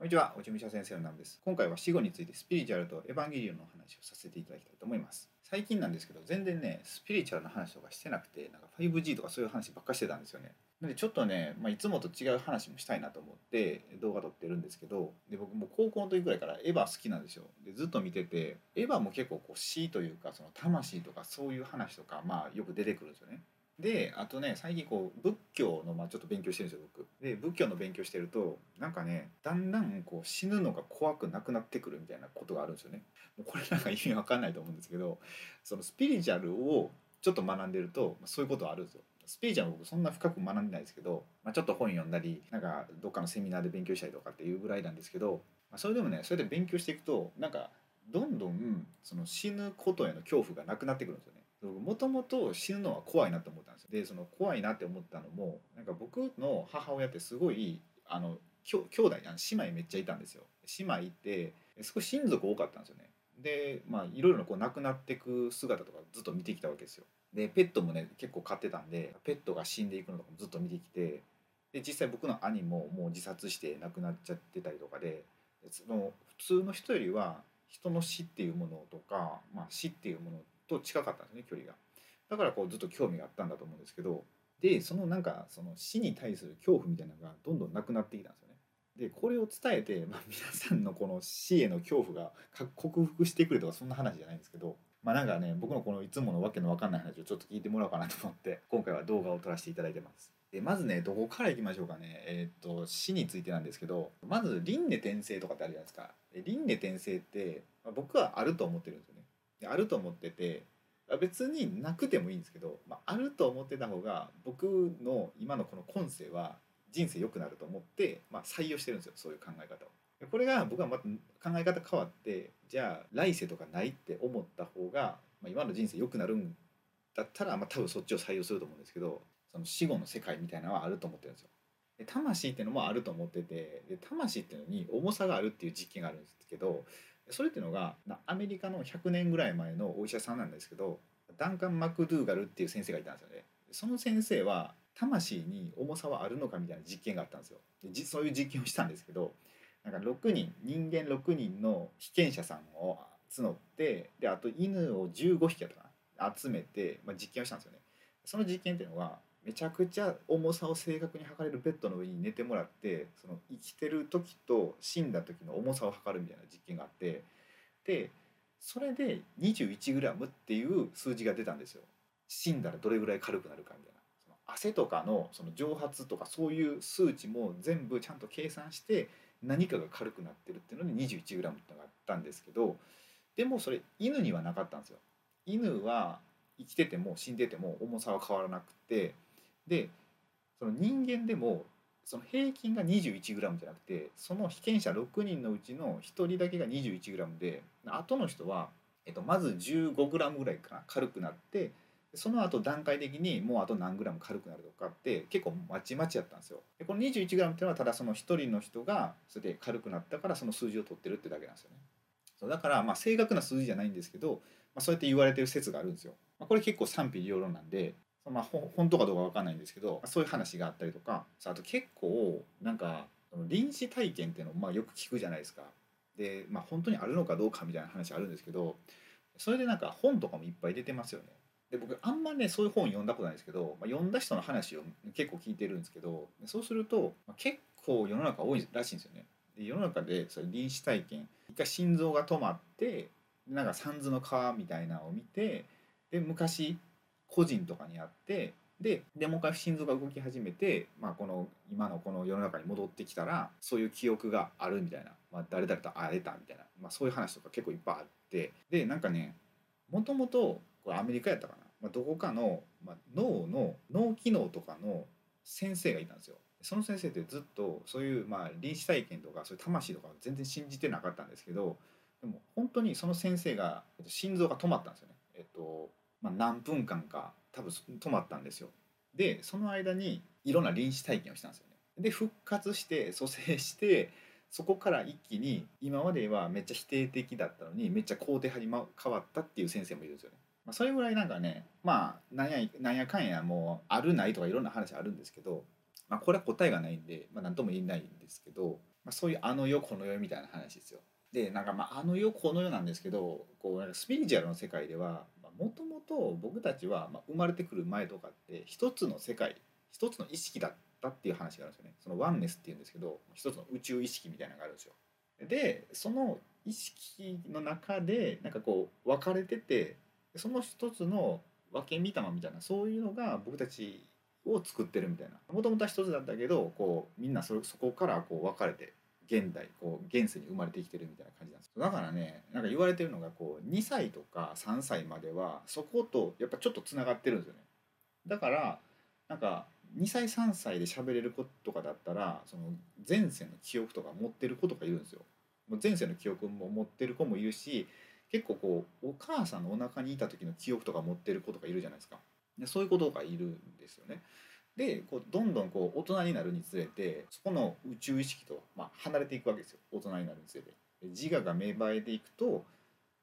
こんにちは、おちむしゃ先生のナムです。今回は死後についてスピリチュアルとエヴァンゲリオンの話をさせていただきたいと思います。最近なんですけど、全然ね、スピリチュアルな話とかしてなくて、なんか 5G とかそういう話ばっかしてたんですよね。なのでちょっとね、まあ、いつもと違う話もしたいなと思って動画撮ってるんですけど、で僕も高校の時ぐらいからエヴァ好きなんですよ。でずっと見てて、エヴァも結構こう死というか、その魂とかそういう話とか、まあよく出てくるんですよね。であとね最近こう仏教のまちょっと勉強してるんですよ僕。で仏教の勉強してるとなんかねだんだんこう死ぬのが怖くなくなってくるみたいなことがあるんですよね。もうこれなんか意味わかんないと思うんですけどそのスピリチュアルをちょっと学んでるとまそういうことはあるんですよ。スピリチュアル僕そんな深く学んでないですけど、まあ、ちょっと本読んだりなんかどっかのセミナーで勉強したりとかっていうぐらいなんですけど、まあ、それでもねそれで勉強していくとなんかどんどんその死ぬことへの恐怖がなくなってくるんですよね。もともと死ぬのは怖いなって思ったんですよ。でその怖いなって思ったのもなんか僕の母親ってすごいあのきょ兄弟あの姉妹めっちゃいたんですよ。姉妹ってすごい親族多かったんですよね。でまあいろいろこう亡くなってく姿とかずっと見てきたわけですよ。でペットもね結構飼ってたんでペットが死んでいくのとかもずっと見てきてで実際僕の兄ももう自殺して亡くなっちゃってたりとかでその普通の人よりは人の死っていうものとか、まあ、死っていうものと近かったんですね距離が。だからこうずっと興味があったんだと思うんですけどでそのなんかその死に対する恐怖みたいなのがどんどんなくなってきたんですよね。でこれを伝えて、まあ、皆さんのこの死への恐怖が克服してくれとかそんな話じゃないんですけどまあなんかね僕のこのいつものわけのわかんない話をちょっと聞いてもらおうかなと思って今回は動画を撮らせていただいてます。でまずねどこからいきましょうかね。えっ、と死についてなんですけどまず輪廻転生とかってあるじゃないですか。輪廻転生って、まあ、僕はあると思ってるんですよね。であると思ってて別になくてもいいんですけど、まあ、あると思ってた方が僕の今のこの今世は人生良くなると思って、まあ、採用してるんですよ。そういう考え方を。これが僕はまた考え方変わってじゃあ来世とかないって思った方が、まあ、今の人生良くなるんだったら、まあ、多分そっちを採用すると思うんですけどその死後の世界みたいなのはあると思ってるんですよ。で魂っていうのもあると思っててで魂っていうのに重さがあるっていう実験があるんですけどそれっていうのがアメリカの100年ぐらい前のお医者さんなんですけどダンカン・マクドゥーガルっていう先生がいたんですよね。その先生は魂に重さはあるのかみたいな実験があったんですよ。でそういう実験をしたんですけどなんか6人人間6人の被験者さんを募ってであと犬を15匹やったかな集めて、まあ、実験をしたんですよね。その実験っていうのはめちゃくちゃ重さを正確に測れるベッドの上に寝てもらってその生きてる時と死んだ時の重さを測るみたいな実験があってでそれで 21g っていう数字が出たんですよ。死んだらどれぐらい軽くなるかみたいな。その汗とかのその蒸発とかそういう数値も全部ちゃんと計算して何かが軽くなってるっていうので 21g ってのがあったんですけどでもそれ犬にはなかったんですよ。犬は生きてても死んでても重さは変わらなくてでその人間でもその平均が 21g じゃなくてその被験者6人のうちの1人だけが 21g で後の人は、えっと、まず 15g ぐらいかな軽くなってその後段階的にもうあと何グラム軽くなるとかって結構まちまちやったんですよ。でこの 21g っていうのはただその1人の人がそれで軽くなったからその数字を取ってるってだけなんですよね。そうだからまあ正確な数字じゃないんですけど、まあ、そうやって言われてる説があるんですよ。まあ、これ結構賛否両論なんでまあ、本当かどうか分かんないんですけどそういう話があったりとかあと結構なんか臨死体験っていうのをまあよく聞くじゃないですか。で、まあ、本当にあるのかどうかみたいな話あるんですけどそれでなんか本とかもいっぱい出てますよね。で僕あんまねそういう本読んだことないんですけど、まあ、読んだ人の話を結構聞いてるんですけどそうすると、まあ、結構世の中多いらしいんですよね。で世の中でそれ臨死体験一回心臓が止まってなんか三途の川みたいなのを見てで昔個人とかにあってででもう一回心臓が動き始めて、まあ、この今のこの世の中に戻ってきたらそういう記憶があるみたいな、まあ、誰々と会えたみたいな、まあ、そういう話とか結構いっぱいあってでなんかねもともとこれアメリカやったかな、まあ、どこかの、まあ、脳の脳機能とかの先生がいたんですよ。その先生ってずっとそういう、まあ、臨死体験とかそういう魂とか全然信じてなかったんですけどでも本当にその先生が心臓が止まったんですよね。えっとまあ、何分間か多分止まったんですよ。でその間にいろんな臨死体験をしたんですよね。で復活して蘇生してそこから一気に今まではめっちゃ否定的だったのにめっちゃ肯定派に変わったっていう先生もいるんですよね。まあ、それぐらいなんかねまあなんやなんやかんやもうあるないとかいろんな話あるんですけど、まあ、これは答えがないんで、まあ、何とも言えないんですけどまあ、そういうあの世この世みたいな話ですよ。でなんかまああの世この世なんですけどこうスピリチュアルの世界ではもともと僕たちはまあ生まれてくる前とかって一つの世界一つの意識だったっていう話があるんですよね。そのワンネスっていうんですけど一つの宇宙意識みたいなのがあるんですよ。でその意識の中でなんかこう分かれててその一つの分け見たまみたいなそういうのが僕たちを作ってるみたいなもともとは一つだったけどこうみんなそそこからこう分かれて現代こう現世に生まれてきてるみたいな感じなんですだからねなんか言われてるのがこう2歳とか3歳まではそことやっぱちょっとつながってるんですよね。だからなんか2歳3歳で喋れる子とかだったらその前世の記憶とか持ってる子とかいるんですよ。もう前世の記憶も持ってる子もいるし結構こうお母さんのお腹にいた時の記憶とか持ってる子とかいるじゃないですか。でそういう子とかいるんですよね。でこうどんどんこう大人になるにつれてそこの宇宙意識と、まあ、離れていくわけですよ大人になるにつれて。自我が芽生えていくと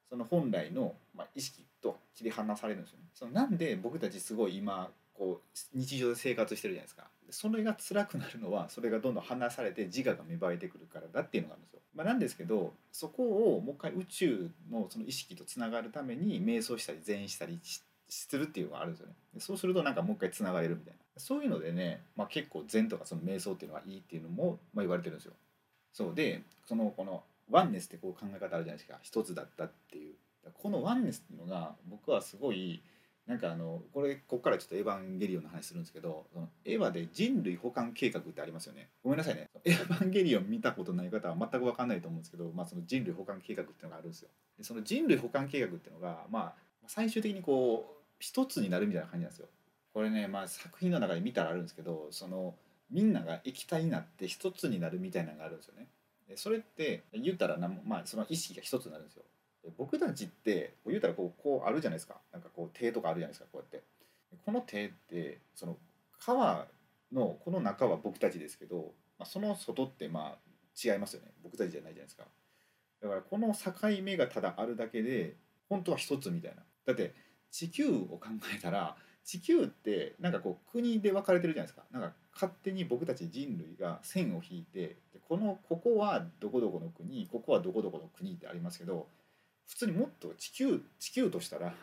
その本来の、まあ、意識と切り離されるんですよね。そのなんで僕たちすごい今こう日常で生活してるじゃないですか。それが辛くなるのはそれがどんどん離されて自我が芽生えてくるからだっていうのがあるんですよ。まあ、なんですけどそこをもう一回宇宙のその意識とつながるために瞑想したり禅意したりしてするっていうのがあるんですよね。そうするとなんかもう一回つながれるみたいな。そういうのでね、まあ、結構禅とかその瞑想っていうのはいいっていうのも、まあ、言われてるんですよ。そうでそのこのワンネスってこう考え方あるじゃないですか一つだったっていうこのワンネスっていうのが僕はすごいなんかあのこれここからちょっとエヴァンゲリオンの話するんですけどそのエヴァで人類保管計画ってありますよねごめんなさいねエヴァンゲリオン見たことない方は全く分かんないと思うんですけど、まあ、その人類保管計画っていうのがあるんですよでその人類保管計画っていうのが、まあ、最終的にこう一つになるみたいな感じなんですよ。これね、まあ、作品の中で見たらあるんですけどそのみんなが液体になって一つになるみたいなのがあるんですよね。でそれって言ったら、まあ、その意識が一つになるんですよ。僕たちって言うたらこうこうあるじゃないですか。なんかこう手とかあるじゃないですかこうやって。この手ってその皮のこの中は僕たちですけど、まあ、その外ってまあ違いますよね。僕たちじゃないじゃないですか。だからこの境目がただあるだけで本当は一つみたいな。だって地球を考えたら地球ってなんかこう国で分かれてるじゃないですか。なんか勝手に僕たち人類が線を引いてこのここはどこどこの国ここはどこどこの国ってありますけど普通にもっと地球地球としたら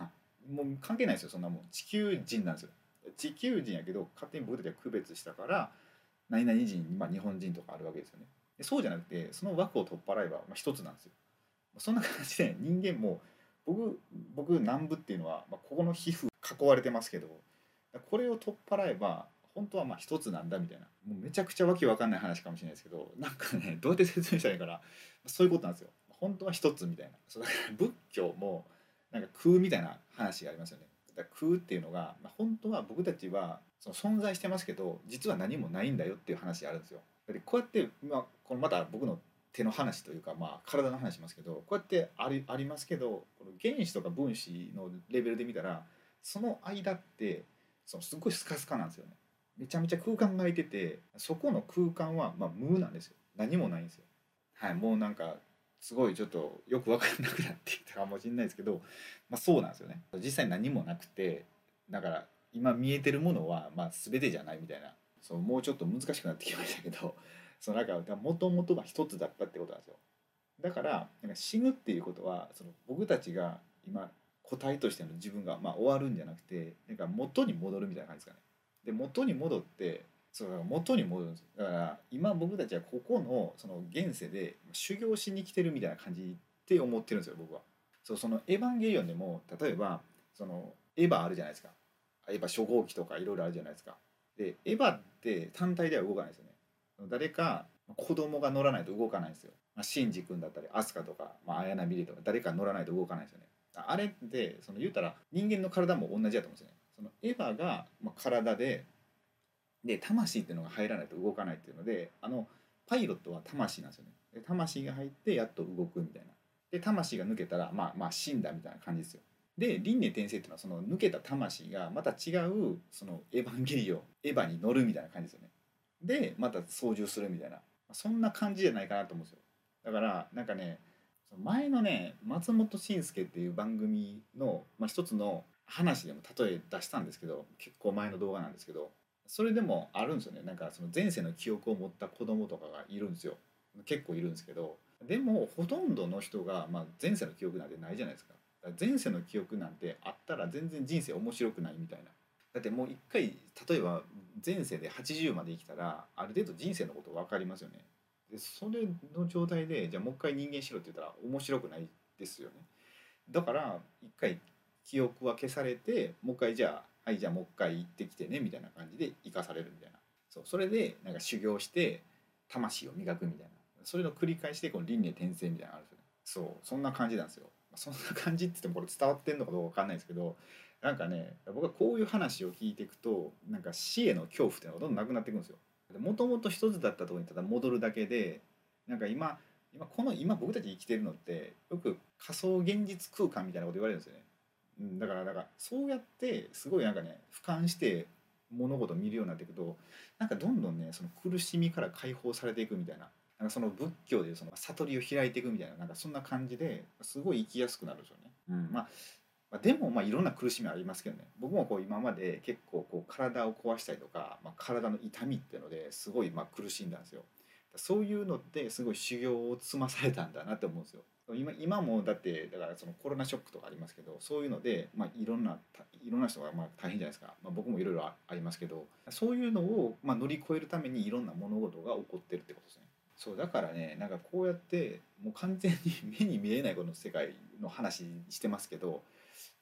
もう関係ないですよそんなもん。地球人なんですよ。地球人やけど勝手に僕たちは区別したから何々人、まあ、日本人とかあるわけですよね。でそうじゃなくてその枠を取っ払えば、まあ、一つなんですよ。そんな感じで人間も僕僕南部っていうのは、まあ、ここの皮膚囲われてますけどこれを取っ払えば本当はまあ一つなんだみたいなもうめちゃくちゃわけわかんない話かもしれないですけどなんかねどうやって説明したらいいかなそういうことなんですよ。本当は一つみたいな。そうだから 仏教もなんか空みたいな話がありますよね。だから空っていうのが、ま、本当は僕たちはその存在してますけど実は何もないんだよっていう話があるんですよ。でこうやって、まあ、このまた僕の手の話というか、まあ、体の話しますけどこうやってありありますけどこの原子とか分子のレベルで見たらその間ってそのすごいスカスカなんですよね。めちゃめちゃ空間が空いててそこの空間はまあ無なんですよ何もないんですよ。はい、もうなんかすごいちょっとよく分からなくなってきたかもしれないですけど、まあ、そうなんですよね実際何もなくてだから今見えてるものはまあ全てじゃないみたいなそうもうちょっと難しくなってきましたけどそのなんかもともとが一つだったってことなんですよだからなんか死ぬっていうことはその僕たちが今個体としての自分がまあ終わるんじゃなくてなんか元に戻るみたいな感じですかねで元に戻ってそう元に戻るんですだから今僕たちはここのその現世で修行しに来てるみたいな感じって思ってるんですよ僕は。そうそのエヴァンゲリオンでも例えばそのエヴァあるじゃないですかエヴァ初号機とかいろいろあるじゃないですか。でエヴァって単体では動かないですよね。誰か子供が乗らないと動かないんですよ。まあ、シンジ君だったりアスカとか、まあ、綾波レとか誰か乗らないと動かないですよね。あれってその言うたら人間の体も同じだと思うんですよね。そのエヴァがまあ体でで魂っていうのが入らないと動かないっていうのであのパイロットは魂なんですよねで魂が入ってやっと動くみたいなで魂が抜けたらまあまあ死んだみたいな感じですよで輪廻転生っていうのはその抜けた魂がまた違うそのエヴァンゲリオンエヴァに乗るみたいな感じですよねでまた操縦するみたいな。そんな感じじゃないかなと思うんですよ。だからなんかね前のね松本慎介っていう番組の、まあ、一つの話でも例え出したんですけど結構前の動画なんですけどそれでもあるんですよね。なんかその前世の記憶を持った子供とかがいるんですよ。結構いるんですけどでもほとんどの人が、まあ、前世の記憶なんてないじゃないですか。前世の記憶なんてあったら全然人生面白くないみたいな。だってもう一回例えば前世で80まで生きたらある程度人生のこと分かりますよね。でそれの状態でじゃあもう一回人間しろって言ったら面白くないですよね。だから一回記憶は消されてもう一回じゃあはいじゃあもう一回行ってきてねみたいな感じで生かされるみたいな。そうそれでなんか修行して魂を磨くみたいな。それの繰り返しでこの輪廻転生みたいなのあるんですよね。そうそんな感じなんですよ。そんな感じって言ってもこれ伝わってんのかどうか分かんないですけどなんかね僕はこういう話を聞いていくとなんか死への恐怖っていうのがどんどんなくなっていくんですよ。もともと一つだったところにただ戻るだけでなんか今今この今僕たち生きてるのってよく仮想現実空間みたいなこと言われるんですよね。うん、だからだからそうやってすごいなんかね俯瞰して物事を見るようになっていくとなんかどんどんねその苦しみから解放されていくみたいななんかその仏教でいうその悟りを開いていくみたいななんかそんな感じですごい生きやすくなるんですよね。うんまあまあ、でもまあいろんな苦しみありますけどね僕もこう今まで結構こう体を壊したりとか、まあ、体の痛みっていうのですごいまあ苦しんだんですよ。そういうのってすごい修行を積まされたんだなって思うんですよ。今今もだってだからそのコロナショックとかありますけどそういうので、まあ、いろんないろんな人がまあ大変じゃないですか、まあ、僕もいろいろありますけどそういうのをまあ乗り越えるためにいろんな物事が起こってるってことですね。そうだからねなんかこうやってもう完全に 目に見えないこの世界の話してますけど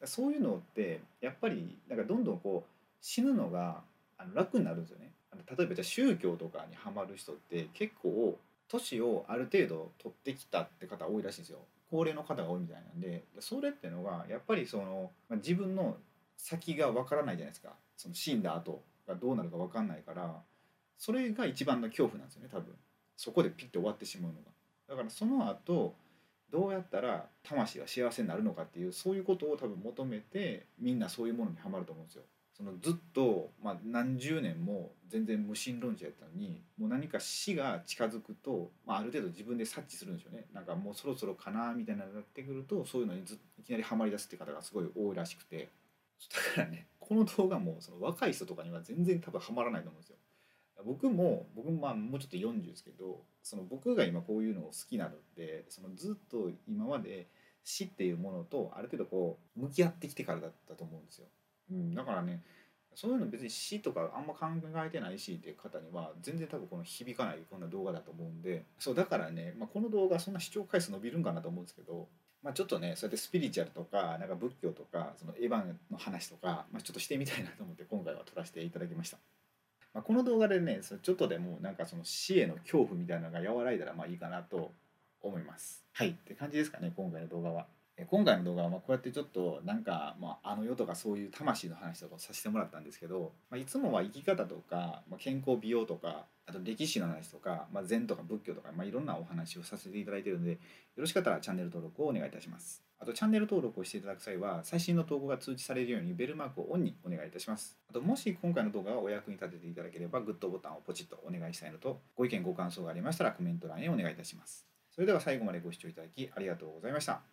そういうのってやっぱりなんかどんどんこう死ぬのがあの楽になるんですよね。例えばじゃあ宗教とかにはまる人って結構年をある程度取ってきたって方多いらしいんですよ。高齢の方が多いみたいなんでそれってのがやっぱりその、ま、自分の先がわからないじゃないですかその死んだ後がどうなるかわかんないからそれが一番の恐怖なんですよね多分そこでピッて終わってしまうのが。だからその後どうやったら魂が幸せになるのかっていうそういうことを多分求めてみんなそういうものにはまると思うんですよ。そのずっと、まあ、何十年も全然無神論者やったのにもう何か死が近づくと、まあ、ある程度自分で察知するんですよねなんかもうそろそろかなみたいなのになってくるとそういうのにずいきなりはまりだすって方がすごい多いらしくてだからねこの動画もその若い人とかには全然多分はまらないと思うんですよ。僕も僕もまあもうちょっと40ですけどその僕が今こういうのを好きなのってそのずっと今まで死っていうものとある程度こう向き合ってきてからだったと思うんですよ。うん、だからねそういうの別に死とかあんま考えてないしっていう方には全然多分この響かないこんな動画だと思うんでそうだからね、まあ、この動画そんな視聴回数伸びるんかなと思うんですけど、まあ、ちょっとねそうやってスピリチュアルとかなんか仏教とかそのエヴァンの話とか、まあ、ちょっとしてみたいなと思って今回は撮らせていただきました。まあ、この動画でねそちょっとでもなんかその死への恐怖みたいなのが和らいだらまあいいかなと思います。はいって感じですかね今回の動画は。今回の動画はまこうやってちょっとなんか、まあ、あの世とかそういう魂の話とかをさせてもらったんですけど、まあ、いつもは生き方とか、まあ、健康美容とかあと歴史の話とか、まあ、禅とか仏教とか、まあ、いろんなお話をさせていただいているのでよろしかったらチャンネル登録をお願いいたします。あとチャンネル登録をしていただく際は最新の投稿が通知されるようにベルマークをオンにお願いいたします。あともし今回の動画がお役に立てていただければグッドボタンをポチッとお願いしたいのとご意見ご感想がありましたらコメント欄へお願いいたします。それでは最後までご視聴いただきありがとうございました。